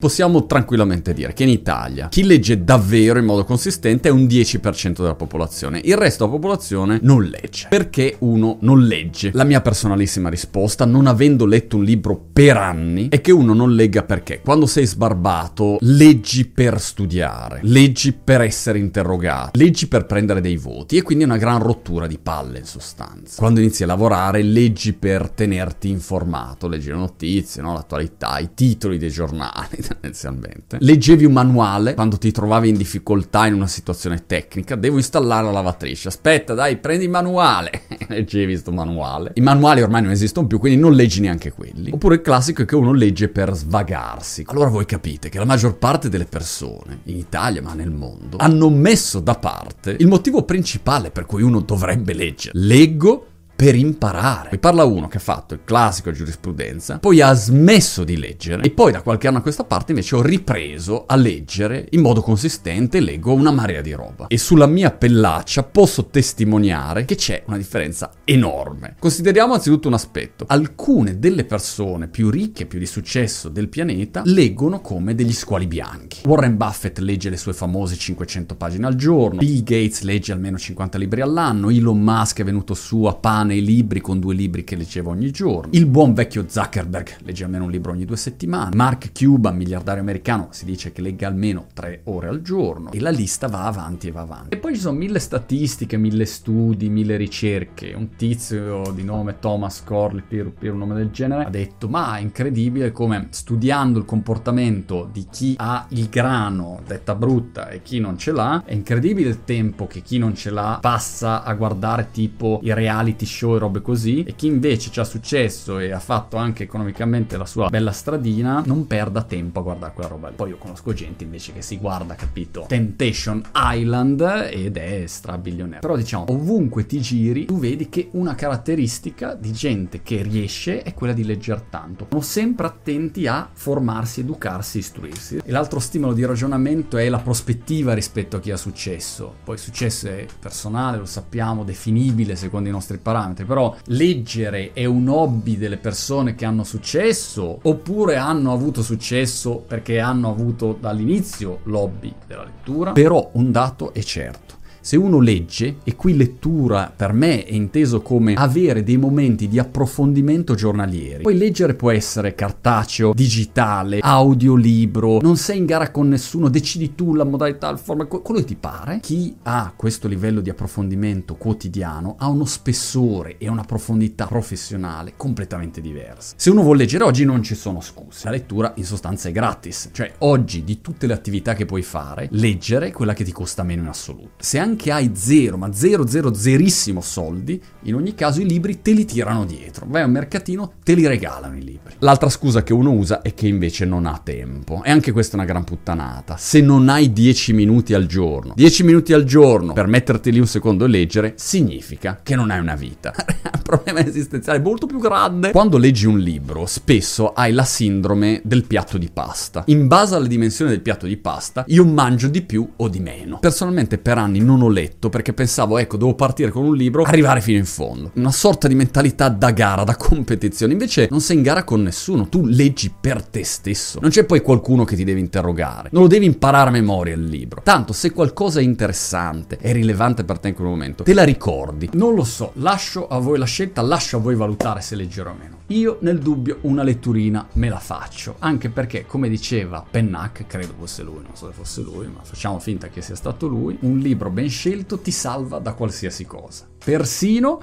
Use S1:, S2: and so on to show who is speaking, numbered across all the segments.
S1: Possiamo tranquillamente dire che in Italia chi legge davvero in modo consistente è un 10% della popolazione, il resto della popolazione non legge. Perché uno non legge? La mia personalissima risposta, non avendo letto un libro per anni, è che uno non legga perché quando sei sbarbato leggi per studiare, leggi per essere interrogato, leggi per prendere dei voti e quindi è una gran rottura di palle in sostanza. Quando inizi a lavorare leggi per tenerti informato, leggi le notizie, no? l'attualità, i titoli dei giornali tendenzialmente. Leggevi un manuale quando ti trovavi in difficoltà in una situazione tecnica, devo installare la lavatrice. Aspetta, dai, prendi il manuale. Leggevi questo manuale. I manuali ormai non esistono più, quindi non leggi neanche quelli. Oppure il classico è che uno legge per svagarsi. Allora voi capite che la maggior parte delle persone, in Italia ma nel mondo, hanno messo da parte il motivo principale per cui uno dovrebbe leggere. Leggo per imparare. Poi parla uno che ha fatto il classico giurisprudenza, poi ha smesso di leggere e poi da qualche anno a questa parte invece ho ripreso a leggere in modo consistente, leggo una marea di roba. E sulla mia pellaccia posso testimoniare che c'è una differenza enorme. Consideriamo anzitutto un aspetto. Alcune delle persone più ricche, più di successo del pianeta, leggono come degli squali bianchi. Warren Buffett legge le sue famose 500 pagine al giorno, Bill Gates legge almeno 50 libri all'anno, Elon Musk è venuto su a pane nei libri con due libri che leggeva ogni giorno. Il buon vecchio Zuckerberg legge almeno un libro ogni due settimane. Mark Cuban, miliardario americano, si dice che legga almeno tre ore al giorno. E la lista va avanti e va avanti. E poi ci sono mille statistiche, mille studi, mille ricerche. Un tizio di nome Thomas Corley, per un nome del genere, ha detto: Ma è incredibile come studiando il comportamento di chi ha il grano, detta brutta, e chi non ce l'ha, è incredibile il tempo che chi non ce l'ha passa a guardare tipo i reality show show e robe così, e chi invece ci ha successo e ha fatto anche economicamente la sua bella stradina, non perda tempo a guardare quella roba lì. Poi io conosco gente invece che si guarda, capito, Temptation Island ed è strabilionario. Però diciamo, ovunque ti giri, tu vedi che una caratteristica di gente che riesce è quella di leggere tanto. Sono sempre attenti a formarsi, educarsi, istruirsi. E l'altro stimolo di ragionamento è la prospettiva rispetto a chi ha successo. Poi successo è personale, lo sappiamo, definibile secondo i nostri parametri parametri, però leggere è un hobby delle persone che hanno successo oppure hanno avuto successo perché hanno avuto dall'inizio l'hobby della lettura. Però un dato è certo se uno legge, e qui lettura per me è inteso come avere dei momenti di approfondimento giornalieri. Poi leggere può essere cartaceo, digitale, audiolibro, non sei in gara con nessuno, decidi tu la modalità, il format, quello che ti pare. Chi ha questo livello di approfondimento quotidiano ha uno spessore e una profondità professionale completamente diversa. Se uno vuole leggere oggi non ci sono scuse. La lettura in sostanza è gratis, cioè oggi di tutte le attività che puoi fare, leggere è quella che ti costa meno in assoluto. Se anche che hai zero, ma zero, zero, zerissimo soldi, in ogni caso i libri te li tirano dietro. Vai a un mercatino, te li regalano i libri. L'altra scusa che uno usa è che invece non ha tempo. E anche questa è una gran puttanata. Se non hai 10 minuti al giorno, 10 minuti al giorno per metterti lì un secondo e leggere, significa che non hai una vita. un problema esistenziale molto più grande. Quando leggi un libro, spesso hai la sindrome del piatto di pasta. In base alle dimensioni del piatto di pasta, io mangio di più o di meno. Personalmente per anni non ho ho letto perché pensavo, ecco, devo partire con un libro, arrivare fino in fondo. Una sorta di mentalità da gara, da competizione. Invece non sei in gara con nessuno, tu leggi per te stesso. Non c'è poi qualcuno che ti deve interrogare. Non lo devi imparare a memoria il libro. Tanto se qualcosa è interessante, è rilevante per te in quel momento, te la ricordi. Non lo so, lascio a voi la scelta, lascio a voi valutare se leggere o meno. Io nel dubbio una letturina me la faccio, anche perché come diceva Pennac, credo fosse lui, non so se fosse lui, ma facciamo finta che sia stato lui, un libro ben scelto ti salva da qualsiasi cosa, persino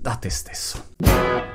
S1: da te stesso.